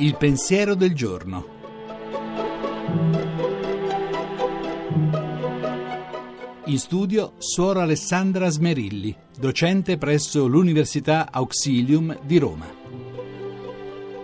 Il pensiero del giorno. In studio Suora Alessandra Smerilli, docente presso l'Università Auxilium di Roma.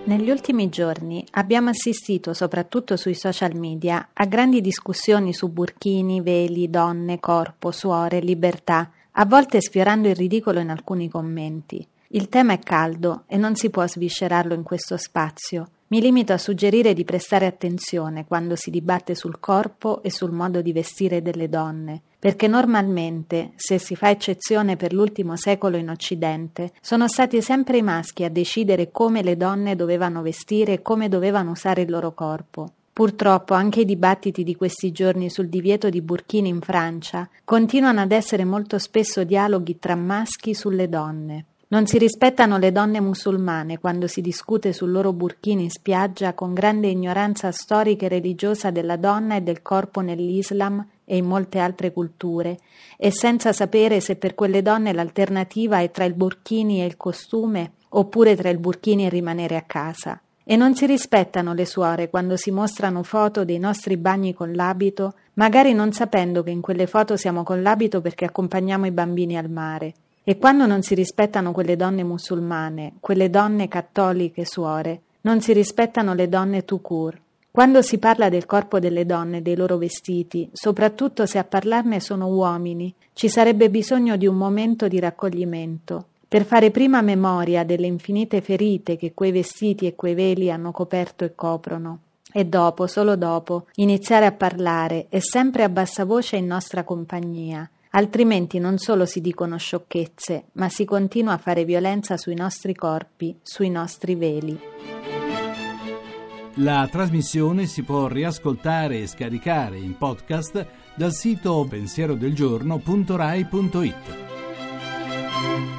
Negli ultimi giorni abbiamo assistito, soprattutto sui social media, a grandi discussioni su burchini, veli, donne, corpo, suore, libertà, a volte sfiorando il ridicolo in alcuni commenti. Il tema è caldo e non si può sviscerarlo in questo spazio. Mi limito a suggerire di prestare attenzione quando si dibatte sul corpo e sul modo di vestire delle donne, perché normalmente, se si fa eccezione per l'ultimo secolo in Occidente, sono stati sempre i maschi a decidere come le donne dovevano vestire e come dovevano usare il loro corpo. Purtroppo anche i dibattiti di questi giorni sul divieto di burkini in Francia continuano ad essere molto spesso dialoghi tra maschi sulle donne. Non si rispettano le donne musulmane quando si discute sul loro burkini in spiaggia con grande ignoranza storica e religiosa della donna e del corpo nell'Islam e in molte altre culture, e senza sapere se per quelle donne l'alternativa è tra il burkini e il costume oppure tra il burkini e rimanere a casa. E non si rispettano le suore quando si mostrano foto dei nostri bagni con l'abito, magari non sapendo che in quelle foto siamo con l'abito perché accompagniamo i bambini al mare. E quando non si rispettano quelle donne musulmane, quelle donne cattoliche suore, non si rispettano le donne court. Quando si parla del corpo delle donne dei loro vestiti, soprattutto se a parlarne sono uomini, ci sarebbe bisogno di un momento di raccoglimento, per fare prima memoria delle infinite ferite che quei vestiti e quei veli hanno coperto e coprono, e dopo, solo dopo, iniziare a parlare e sempre a bassa voce in nostra compagnia, altrimenti non solo si dicono sciocchezze, ma si continua a fare violenza sui nostri corpi, sui nostri veli. La trasmissione si può riascoltare e scaricare in podcast dal sito pensierodelgiorno.rai.it.